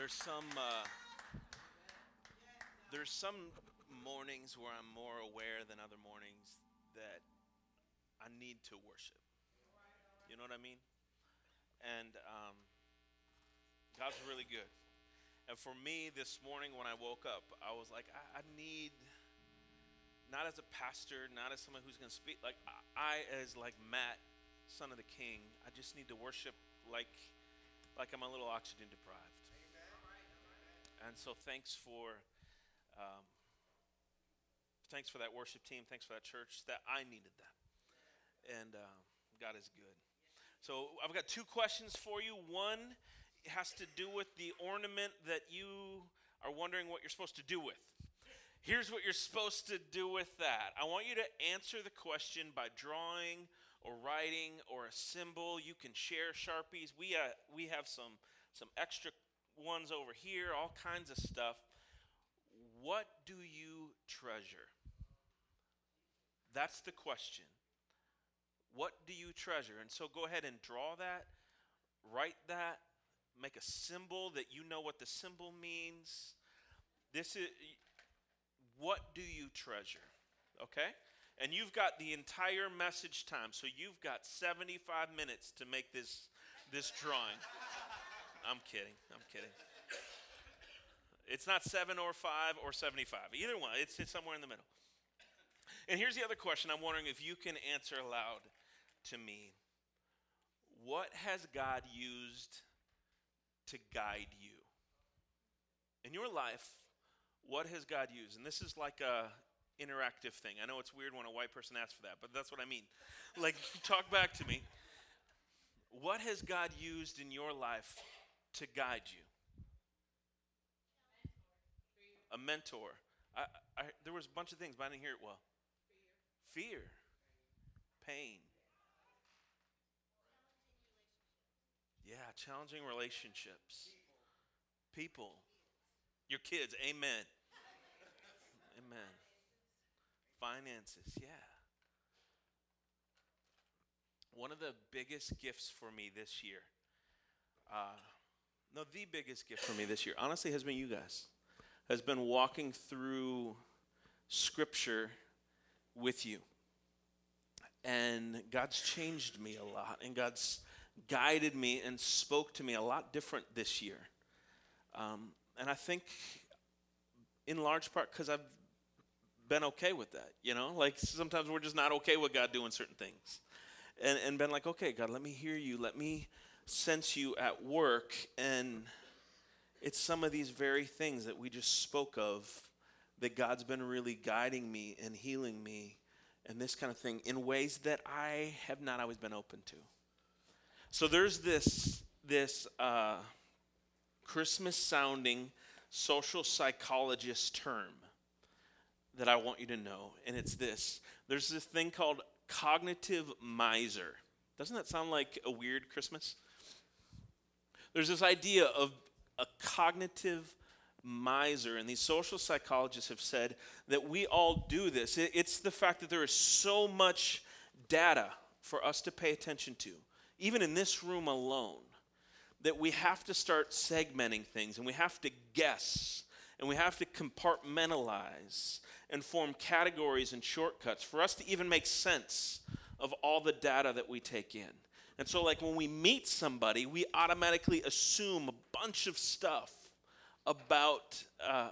There's some uh, there's some mornings where I'm more aware than other mornings that I need to worship. You know what I mean? And um, God's really good. And for me, this morning when I woke up, I was like, I, I need, not as a pastor, not as someone who's going to speak, like I, as like Matt, son of the King, I just need to worship like, like I'm a little oxygen deprived. And so thanks for, um, thanks for that worship team. Thanks for that church. That I needed that, and uh, God is good. So I've got two questions for you. One has to do with the ornament that you are wondering what you're supposed to do with. Here's what you're supposed to do with that. I want you to answer the question by drawing or writing or a symbol. You can share sharpies. We uh, we have some some extra ones over here, all kinds of stuff. What do you treasure? That's the question. What do you treasure? And so go ahead and draw that, write that, make a symbol that you know what the symbol means. This is what do you treasure? Okay? And you've got the entire message time. So you've got 75 minutes to make this this drawing. I'm kidding. I'm kidding. It's not seven or five or 75. Either one. It's, it's somewhere in the middle. And here's the other question I'm wondering if you can answer aloud to me. What has God used to guide you? In your life, what has God used? And this is like a interactive thing. I know it's weird when a white person asks for that, but that's what I mean. Like talk back to me. What has God used in your life to guide you? A mentor. I, I, there was a bunch of things, but I didn't hear it well. Fear. Pain. Yeah, challenging relationships. People. Your kids. Amen. Amen. Finances. Yeah. One of the biggest gifts for me this year. Uh, no, the biggest gift for me this year, honestly, has been you guys. Has been walking through Scripture with you. And God's changed me a lot, and God's guided me and spoke to me a lot different this year. Um, and I think, in large part, because I've been okay with that. You know, like sometimes we're just not okay with God doing certain things. And, and been like, okay, God, let me hear you. Let me sense you at work. And it's some of these very things that we just spoke of that God's been really guiding me and healing me and this kind of thing in ways that I have not always been open to. So there's this this uh, Christmas sounding social psychologist term that I want you to know, and it's this. There's this thing called cognitive miser. Doesn't that sound like a weird Christmas? There's this idea of a cognitive miser, and these social psychologists have said that we all do this. It's the fact that there is so much data for us to pay attention to, even in this room alone, that we have to start segmenting things and we have to guess and we have to compartmentalize and form categories and shortcuts for us to even make sense of all the data that we take in. And so, like when we meet somebody, we automatically assume a bunch of stuff about uh,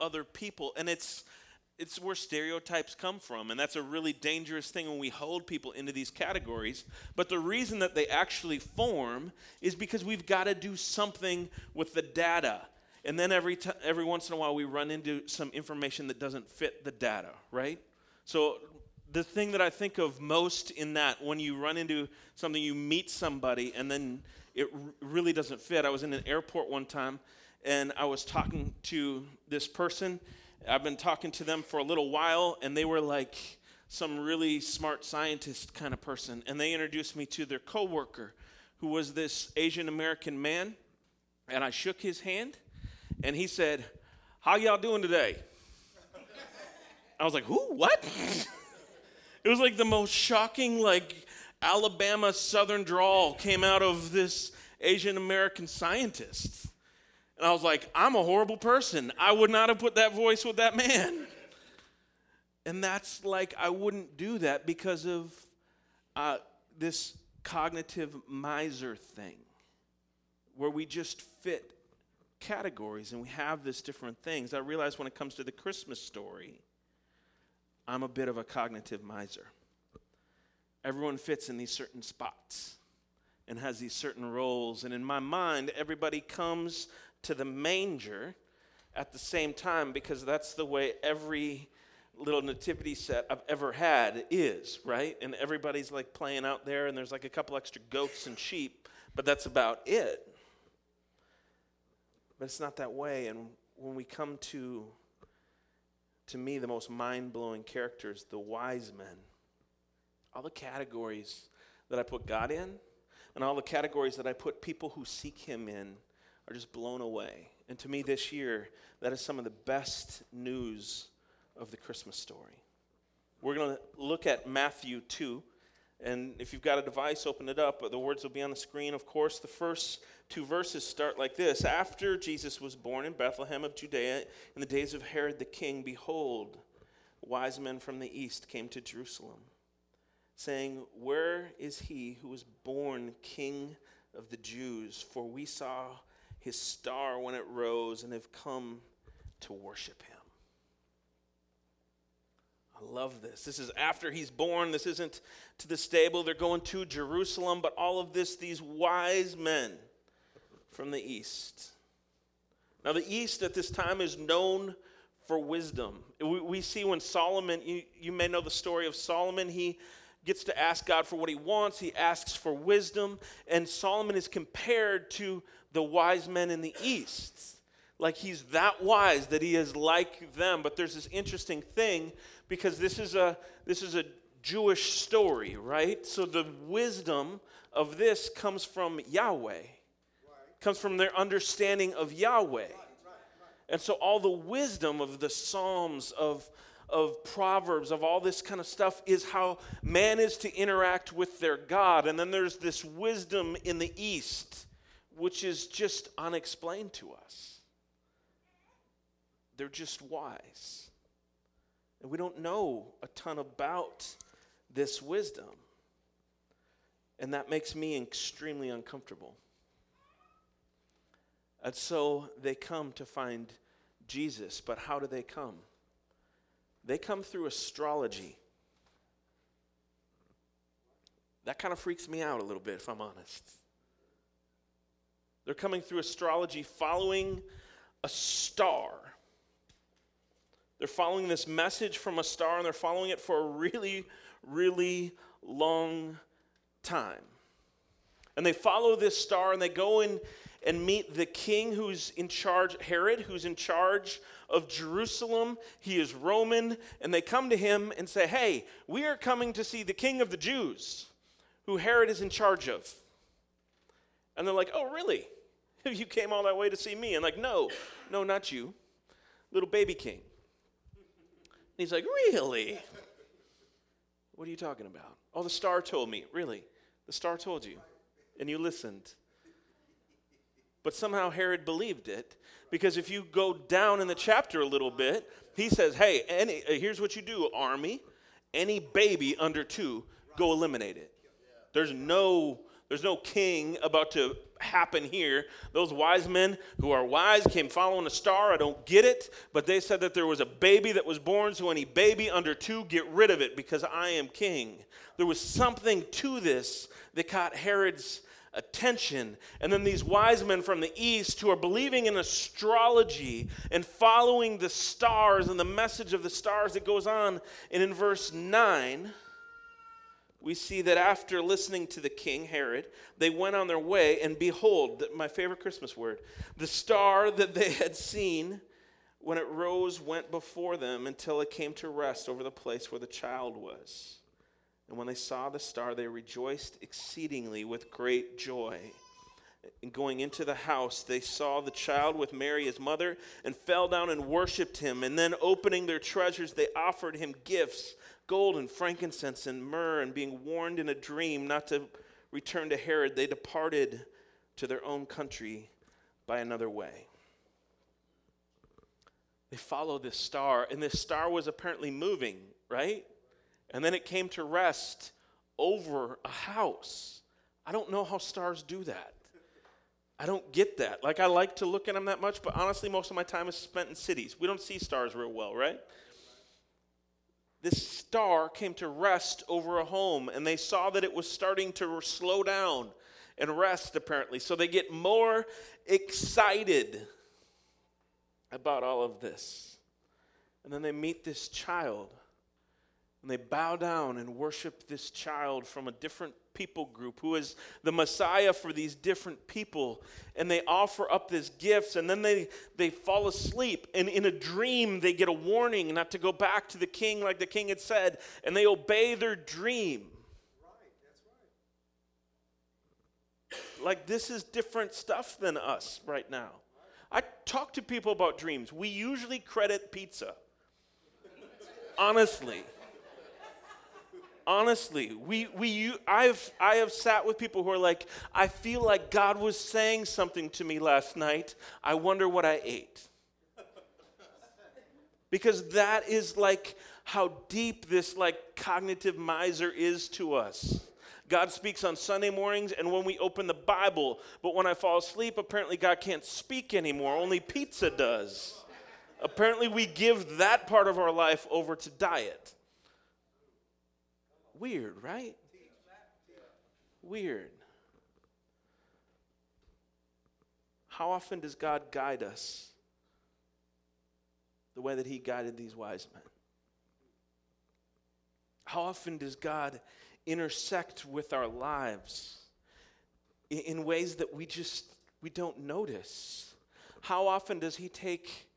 other people, and it's it's where stereotypes come from, and that's a really dangerous thing when we hold people into these categories. But the reason that they actually form is because we've got to do something with the data. And then every, t- every once in a while, we run into some information that doesn't fit the data, right? So the thing that I think of most in that when you run into something, you meet somebody and then it r- really doesn't fit. I was in an airport one time and I was talking to this person. I've been talking to them for a little while and they were like some really smart scientist kind of person. And they introduced me to their coworker who was this Asian American man. And I shook his hand and he said, How y'all doing today? I was like, Who? What? It was like the most shocking, like Alabama Southern drawl came out of this Asian American scientist. And I was like, I'm a horrible person. I would not have put that voice with that man. And that's like, I wouldn't do that because of uh, this cognitive miser thing, where we just fit categories and we have this different things. I realize when it comes to the Christmas story, I'm a bit of a cognitive miser. Everyone fits in these certain spots and has these certain roles. And in my mind, everybody comes to the manger at the same time because that's the way every little nativity set I've ever had is, right? And everybody's like playing out there, and there's like a couple extra goats and sheep, but that's about it. But it's not that way. And when we come to, to me, the most mind blowing characters, the wise men, all the categories that I put God in, and all the categories that I put people who seek Him in are just blown away. And to me, this year, that is some of the best news of the Christmas story. We're going to look at Matthew 2. And if you've got a device, open it up. The words will be on the screen, of course. The first two verses start like this After Jesus was born in Bethlehem of Judea in the days of Herod the king, behold, wise men from the east came to Jerusalem, saying, Where is he who was born king of the Jews? For we saw his star when it rose and have come to worship him. I love this. This is after he's born. This isn't to the stable. They're going to Jerusalem, but all of this, these wise men from the east. Now, the east at this time is known for wisdom. We, we see when Solomon, you, you may know the story of Solomon, he gets to ask God for what he wants, he asks for wisdom, and Solomon is compared to the wise men in the east. Like he's that wise that he is like them. But there's this interesting thing because this is a this is a Jewish story, right? So the wisdom of this comes from Yahweh. Right. Comes from their understanding of Yahweh. Right, right, and so all the wisdom of the Psalms of of Proverbs, of all this kind of stuff, is how man is to interact with their God. And then there's this wisdom in the East, which is just unexplained to us. They're just wise. And we don't know a ton about this wisdom. And that makes me extremely uncomfortable. And so they come to find Jesus. But how do they come? They come through astrology. That kind of freaks me out a little bit, if I'm honest. They're coming through astrology following a star. They're following this message from a star and they're following it for a really, really long time. And they follow this star and they go in and meet the king who's in charge, Herod, who's in charge of Jerusalem. He is Roman. And they come to him and say, Hey, we are coming to see the king of the Jews, who Herod is in charge of. And they're like, Oh, really? You came all that way to see me? And like, No, no, not you. Little baby king he's like, Really? What are you talking about? Oh, the star told me. Really? The star told you. And you listened. But somehow Herod believed it because if you go down in the chapter a little bit, he says, Hey, any, uh, here's what you do, army. Any baby under two, go eliminate it. There's no there's no king about to happen here. Those wise men who are wise came following a star. I don't get it, but they said that there was a baby that was born, so any baby under two, get rid of it because I am king. There was something to this that caught Herod's attention. And then these wise men from the east who are believing in astrology and following the stars and the message of the stars that goes on. And in verse 9, we see that after listening to the king, Herod, they went on their way, and behold, my favorite Christmas word, the star that they had seen when it rose went before them until it came to rest over the place where the child was. And when they saw the star, they rejoiced exceedingly with great joy. And going into the house, they saw the child with Mary, his mother, and fell down and worshiped him. And then, opening their treasures, they offered him gifts gold and frankincense and myrrh, and being warned in a dream not to return to Herod, they departed to their own country by another way. they follow this star, and this star was apparently moving, right? And then it came to rest over a house. I don't know how stars do that. I don't get that. Like, I like to look at them that much, but honestly, most of my time is spent in cities. We don't see stars real well, right? This star came to rest over a home, and they saw that it was starting to slow down and rest, apparently. So they get more excited about all of this. And then they meet this child and they bow down and worship this child from a different people group who is the Messiah for these different people. And they offer up these gifts and then they, they fall asleep. And in a dream, they get a warning not to go back to the king like the king had said. And they obey their dream. Like, this is different stuff than us right now. I talk to people about dreams. We usually credit pizza. Honestly honestly we, we I've, i have sat with people who are like i feel like god was saying something to me last night. I wonder what i ate. Because that is like how deep this like cognitive miser is to us. God speaks on sunday mornings and when we open the bible but when i fall asleep apparently god can't speak anymore. Only pizza does. Apparently we give that part of our life over to diet Weird, right? Weird. How often does God guide us the way that He guided these wise men? How often does God intersect with our lives in ways that we just we don't notice? How often does He take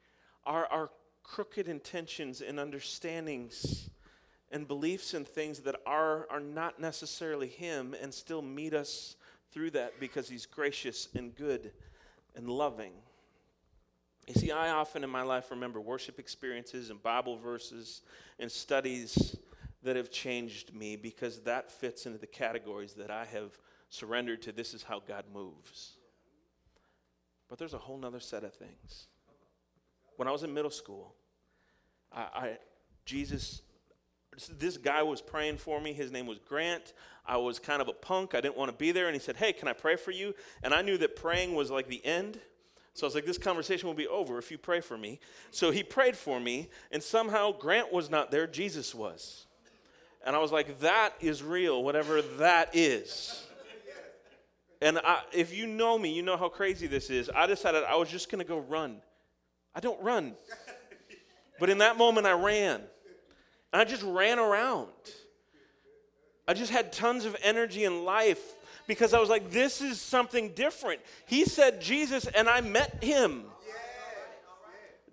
our, our crooked intentions and understandings and beliefs and things that are, are not necessarily Him and still meet us through that because He's gracious and good and loving. You see, I often in my life remember worship experiences and Bible verses and studies that have changed me because that fits into the categories that I have surrendered to. This is how God moves. But there's a whole other set of things. When I was in middle school, I, I Jesus this guy was praying for me. His name was Grant. I was kind of a punk. I didn't want to be there. And he said, Hey, can I pray for you? And I knew that praying was like the end. So I was like, This conversation will be over if you pray for me. So he prayed for me. And somehow Grant was not there, Jesus was. And I was like, That is real, whatever that is. And I, if you know me, you know how crazy this is. I decided I was just going to go run. I don't run. But in that moment, I ran. I just ran around. I just had tons of energy and life because I was like, this is something different. He said Jesus, and I met him.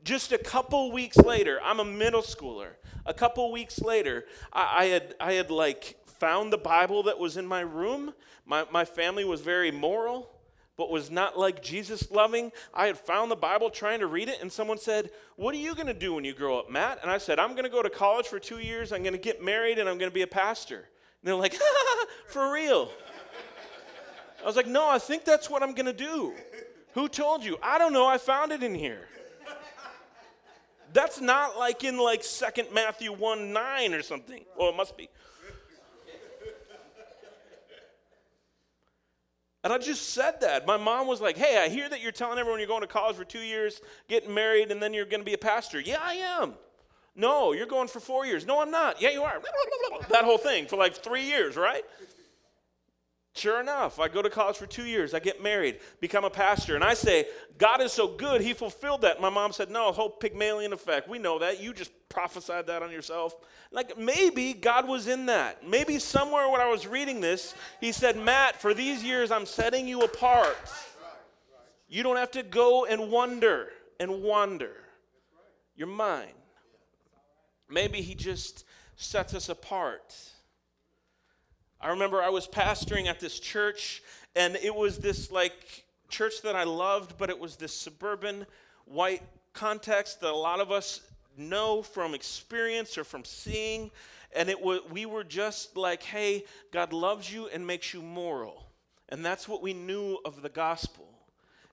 Just a couple weeks later, I'm a middle schooler. A couple weeks later, I, I, had I had like found the Bible that was in my room. My, my family was very moral but was not like Jesus loving. I had found the Bible trying to read it, and someone said, What are you going to do when you grow up, Matt? And I said, I'm going to go to college for two years, I'm going to get married, and I'm going to be a pastor. And they're like, For real? I was like, No, I think that's what I'm going to do. Who told you? I don't know. I found it in here. That's not like in like Second Matthew 1 9 or something. Well, it must be. And I just said that. My mom was like, Hey, I hear that you're telling everyone you're going to college for two years, getting married, and then you're going to be a pastor. Yeah, I am. No, you're going for four years. No, I'm not. Yeah, you are. That whole thing for like three years, right? Sure enough, I go to college for two years. I get married, become a pastor, and I say, God is so good, He fulfilled that. My mom said, No, whole Pygmalion effect. We know that. You just prophesied that on yourself. Like maybe God was in that. Maybe somewhere when I was reading this, He said, Matt, for these years, I'm setting you apart. You don't have to go and wonder and wander. You're mine. Maybe He just sets us apart. I remember I was pastoring at this church, and it was this like church that I loved, but it was this suburban white context that a lot of us know from experience or from seeing. And it was, we were just like, hey, God loves you and makes you moral. And that's what we knew of the gospel.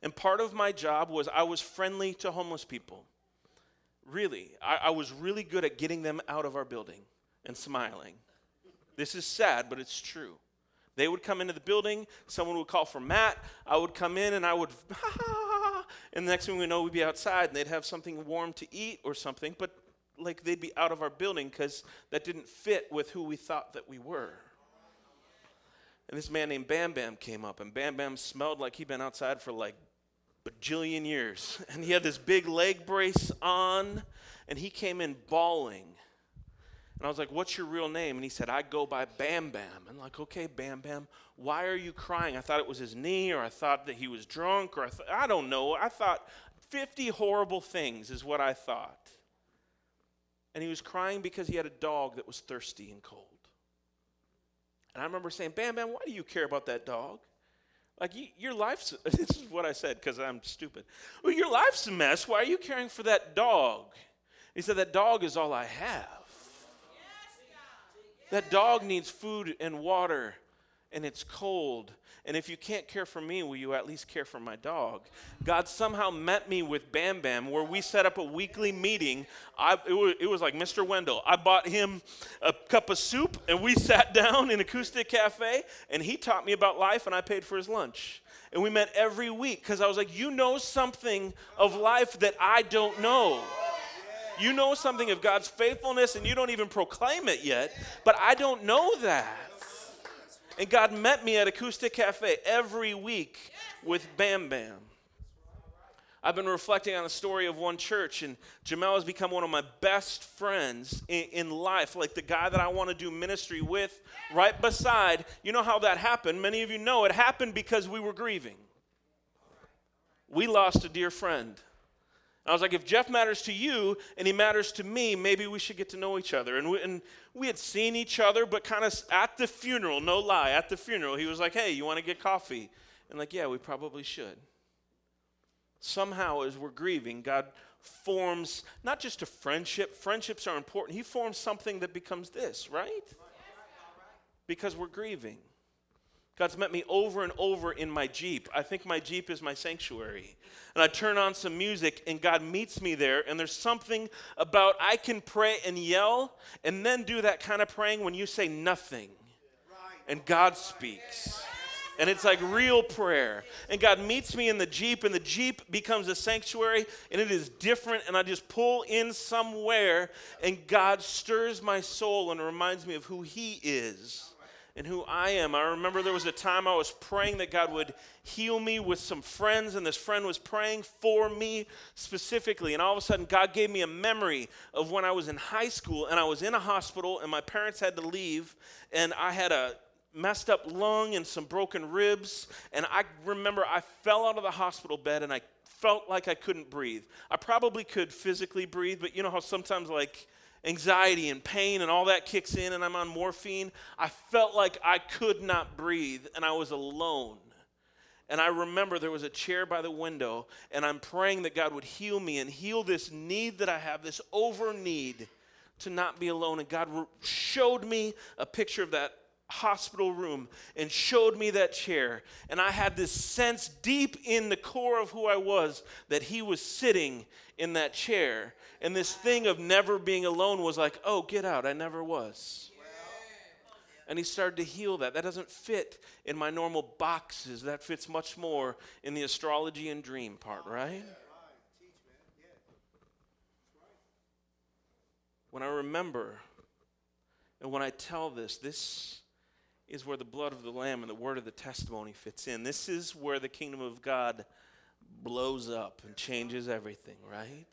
And part of my job was I was friendly to homeless people Really, I, I was really good at getting them out of our building and smiling. This is sad, but it's true. They would come into the building, someone would call for Matt, I would come in and I would, and the next thing we know, we'd be outside and they'd have something warm to eat or something, but like they'd be out of our building because that didn't fit with who we thought that we were. And this man named Bam Bam came up, and Bam Bam smelled like he'd been outside for like a bajillion years. And he had this big leg brace on, and he came in bawling. And I was like, What's your real name? And he said, I go by Bam Bam. And I'm like, Okay, Bam Bam, why are you crying? I thought it was his knee, or I thought that he was drunk, or I, th- I don't know. I thought 50 horrible things is what I thought. And he was crying because he had a dog that was thirsty and cold. And I remember saying, Bam Bam, why do you care about that dog? Like, your life's, this is what I said because I'm stupid. Well, your life's a mess. Why are you caring for that dog? He said, That dog is all I have. That dog needs food and water, and it's cold. And if you can't care for me, will you at least care for my dog? God somehow met me with Bam Bam, where we set up a weekly meeting. I, it, was, it was like Mr. Wendell. I bought him a cup of soup, and we sat down in Acoustic Cafe, and he taught me about life, and I paid for his lunch. And we met every week because I was like, You know something of life that I don't know. You know something of God's faithfulness, and you don't even proclaim it yet, but I don't know that. And God met me at Acoustic Cafe every week with Bam Bam. I've been reflecting on the story of one church, and Jamel has become one of my best friends in, in, life, like the guy that I want to do ministry with right beside. You know how that happened? Many of you know it happened because we were grieving. We lost a dear friend. I was like, if Jeff matters to you and he matters to me, maybe we should get to know each other. And we, and we had seen each other, but kind of at the funeral, no lie, at the funeral, he was like, hey, you want to get coffee? And like, yeah, we probably should. Somehow, as we're grieving, God forms not just a friendship, friendships are important. He forms something that becomes this, right? Because we're grieving. God's met me over and over in my Jeep. I think my Jeep is my sanctuary. And I turn on some music, and God meets me there. And there's something about I can pray and yell, and then do that kind of praying when you say nothing, and God speaks. And it's like real prayer. And God meets me in the Jeep, and the Jeep becomes a sanctuary, and it is different. And I just pull in somewhere, and God stirs my soul and reminds me of who He is and who I am. I remember there was a time I was praying that God would heal me with some friends, and this friend was praying for me specifically. And all of a sudden, God gave me a memory of when I was in high school and I was in a hospital, and my parents had to leave, and I had a messed up lung and some broken ribs. And I remember I fell out of the hospital bed and I felt like I couldn't breathe. I probably could physically breathe, but you know how sometimes, like, anxiety and pain and all that kicks in and I'm on morphine, I felt like I could not breathe and I was alone. And I remember there was a chair by the window, and I'm praying that God would heal me and heal this need that I have, this over need to not be alone. And God showed me a picture of that hospital room and showed me that chair. And I had this sense deep in the core of who I was that He was sitting in that chair. And this thing of never being alone was like, oh, get out. I never was. And he started to heal that. That doesn't fit in my normal boxes. That fits much more in the astrology and dream part, right? When I remember and when I tell this, this is where the blood of the Lamb and the word of the testimony fits in. This is where the kingdom of God blows up and changes everything, right?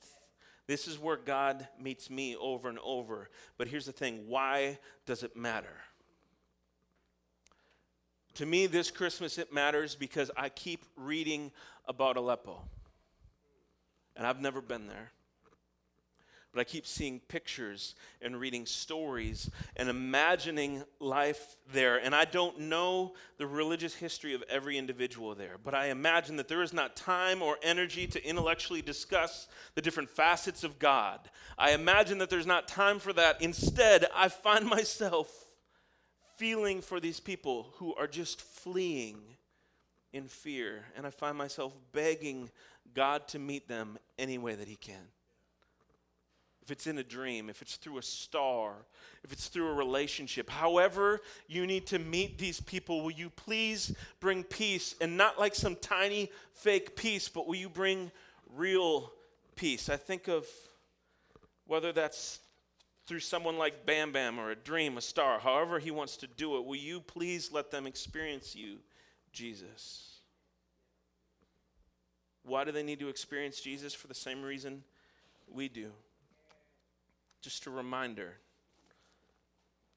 This is where God meets me over and over. But here's the thing why does it matter? To me, this Christmas, it matters because I keep reading about Aleppo. And I've never been there but I keep seeing pictures and reading stories and imagining life there. And I don't know the religious history of every individual there, but I imagine that there is not time or energy to intellectually discuss the different facets of God. I imagine that there's not time for that. Instead, I find myself feeling for these people who are just fleeing in fear, and I find myself begging God to meet them any way that He can. If it's in a dream, if it's through a star, if it's through a relationship, however you need to meet these people, will you please bring peace and not like some tiny fake peace, but will you bring real peace? I think of whether that's through someone like Bam Bam or a dream, a star, however he wants to do it, will you please let them experience you, Jesus? Why do they need to experience Jesus? For the same reason we do. Just a reminder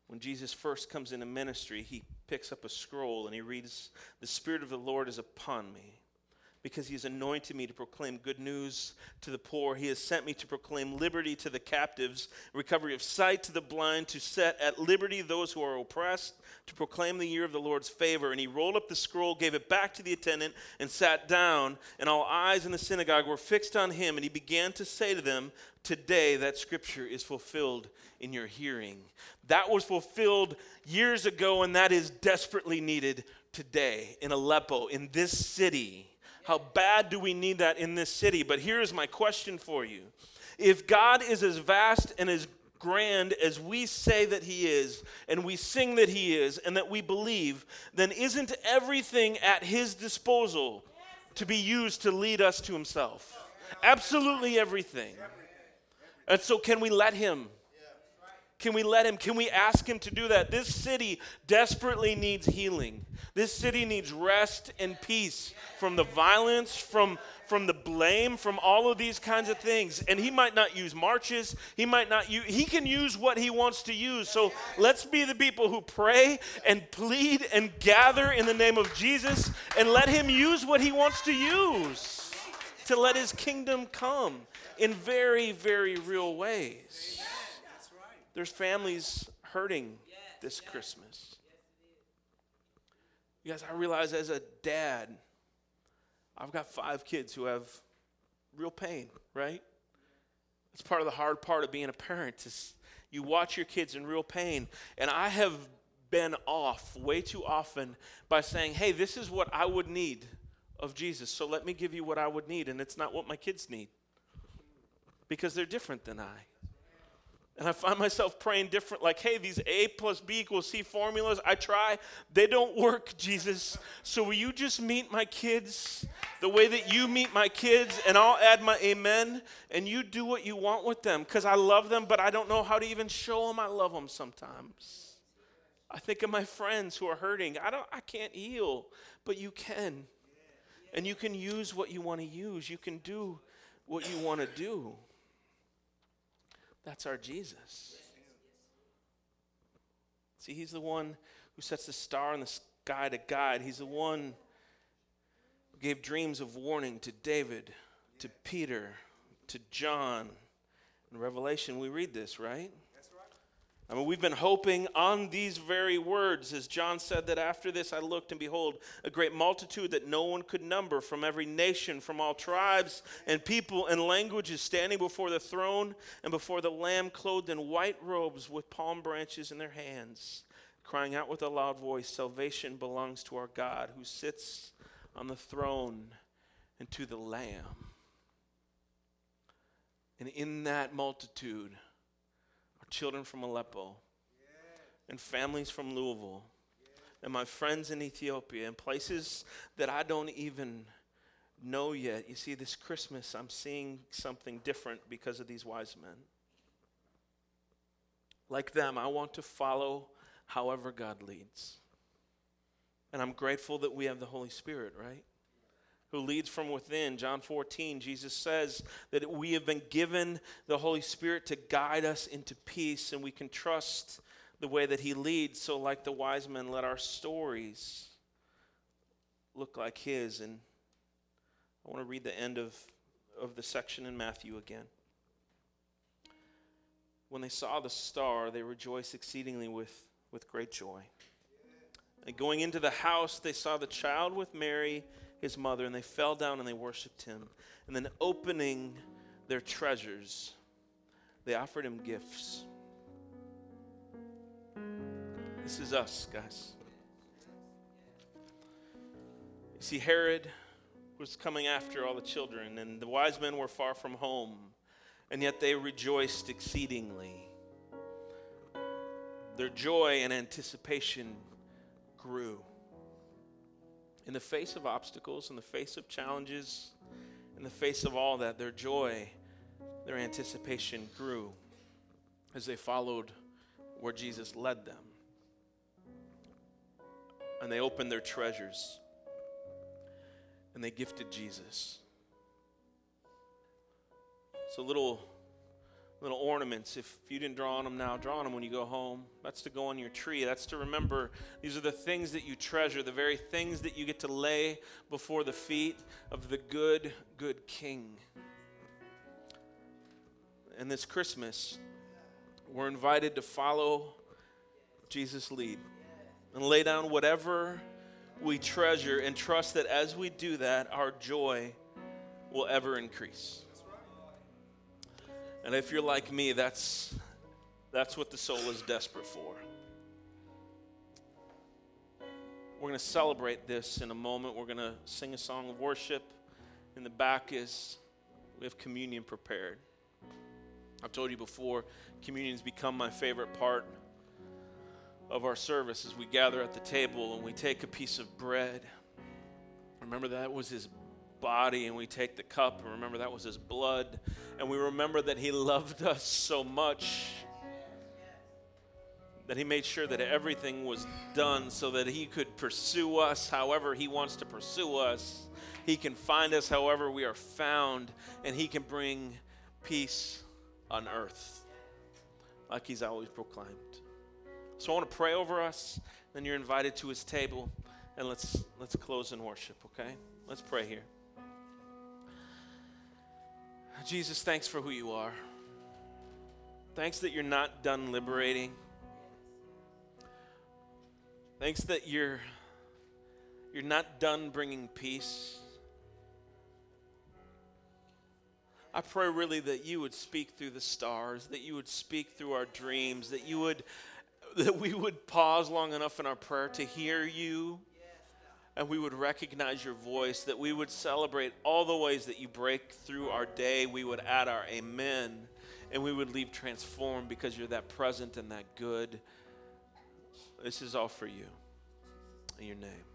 when Jesus first comes into ministry, he picks up a scroll and he reads, The Spirit of the Lord is upon me because he has anointed me to proclaim good news to the poor. He has sent me to proclaim liberty to the captives, recovery of sight to the blind, to set at liberty those who are oppressed, to proclaim the year of the Lord's favor. And he rolled up the scroll, gave it back to the attendant, and sat down. And all eyes in the synagogue were fixed on him. And he began to say to them, Today that scripture is fulfilled in your hearing. That was fulfilled years ago, and that is desperately needed today in Aleppo, in this city. How bad do we need that in this city? But here's my question for you If God is as vast and as grand as we say that He is, and we sing that He is, and that we believe, then isn't everything at His disposal to be used to lead us to Himself? Absolutely everything. And so, can we let Him? Can we let him? Can we ask him to do that? This city desperately needs healing. This city needs rest and peace from the violence, from, from the blame, from all of these kinds of things. And he might not use marches. He might not use, he can use what he wants to use. So let's be the people who pray and plead and gather in the name of Jesus and let him use what he wants to use to let his kingdom come in very, very real ways. There's families hurting this Christmas. You guys, I realize as a dad, I've got five kids who have real pain, right? It's part of the hard part of being a parent is you watch your kids in real pain. And I have been off way too often by saying, hey, this is what I would need of Jesus. So let me give you what I would need. And it's not what my kids need because they're different than I. And I find myself praying different, like, hey, these A plus B equals C formulas, I try, they don't work, Jesus. So will you just meet my kids the way that you meet my kids, and I'll add my amen, and you do what you want with them, because I love them, but I don't know how to even show them I love them sometimes. I think of my friends who are hurting. I don't I can't heal, but you can. And you can use what you want to use. You can do what you want to do. That's our Jesus. See, He's the one who sets the star in the sky to guide. He's the one who gave dreams of warning to David, to Peter, to John. In Revelation, we read this, right? I mean, we've been hoping on these very words, as John said, that after this I looked and behold, a great multitude that no one could number from every nation, from all tribes and people and languages, standing before the throne and before the Lamb, clothed in white robes with palm branches in their hands, crying out with a loud voice Salvation belongs to our God who sits on the throne and to the Lamb. And in that multitude, children from Aleppo and families from Louisville and my friends in Ethiopia and places that I don't even know yet. You see, this Christmas, I'm seeing something different because of these wise men. Like them, I want to follow however God leads. And I'm grateful that we have the Holy Spirit, right? Who leads from within. John 14, Jesus says that we have been given the Holy Spirit to guide us into peace, and we can trust the way that He leads. So, like the wise men, let our stories look like His. And I want to read the end of, of the section in Matthew again. When they saw the star, they rejoiced exceedingly with, with great joy. And going into the house, they saw the child with Mary his mother, and they fell down and they worshiped him. And then, opening their treasures, they offered him gifts. This is us, guys. You see, Herod was coming after all the children, and the wise men were far from home. and yet they rejoiced exceedingly. Their joy and anticipation grew. In the face of obstacles, in the face of challenges, in the face of all that, their joy, their anticipation grew as they followed where Jesus led them. And they opened their treasures and they gifted Jesus. So little little ornaments. If you didn't draw on them now, draw on them when you go home. That's to go on your tree. That's to remember these are the things that you treasure, the very things that you get to lay before the feet of the good, good King. And this Christmas, we're invited to follow Jesus' lead and lay down whatever we treasure and trust that as we do that, our joy will ever increase. And if you're like me, that's, that's what the soul is desperate for. We're going to celebrate this in a moment. We're going to sing a song of worship. In the back is we have communion prepared. I've told you before, communion's become my favorite part of our service as we gather at the table and we take a piece of bread. Remember that was his body and we take the cup and remember that was his blood and we remember that he loved us so much that he made sure that everything was done so that he could pursue us however he wants to pursue us. He can find us however we are found and he can bring peace on earth like he's always proclaimed. So I want to pray over us, then you're invited to his table and let's let's close in worship, okay? Let's pray here. Jesus, thanks for who you are. Thanks that you're not done liberating. Thanks that you're you're not done bringing peace. I pray really that you would speak through the stars, that you would speak through our dreams, that you would that we would pause long enough in our prayer to hear you and we would recognize your voice, that we would celebrate all the ways that you break through our day. We would add our amen, and we would leave transformed because you're that present and that good. This is all for you. In your name.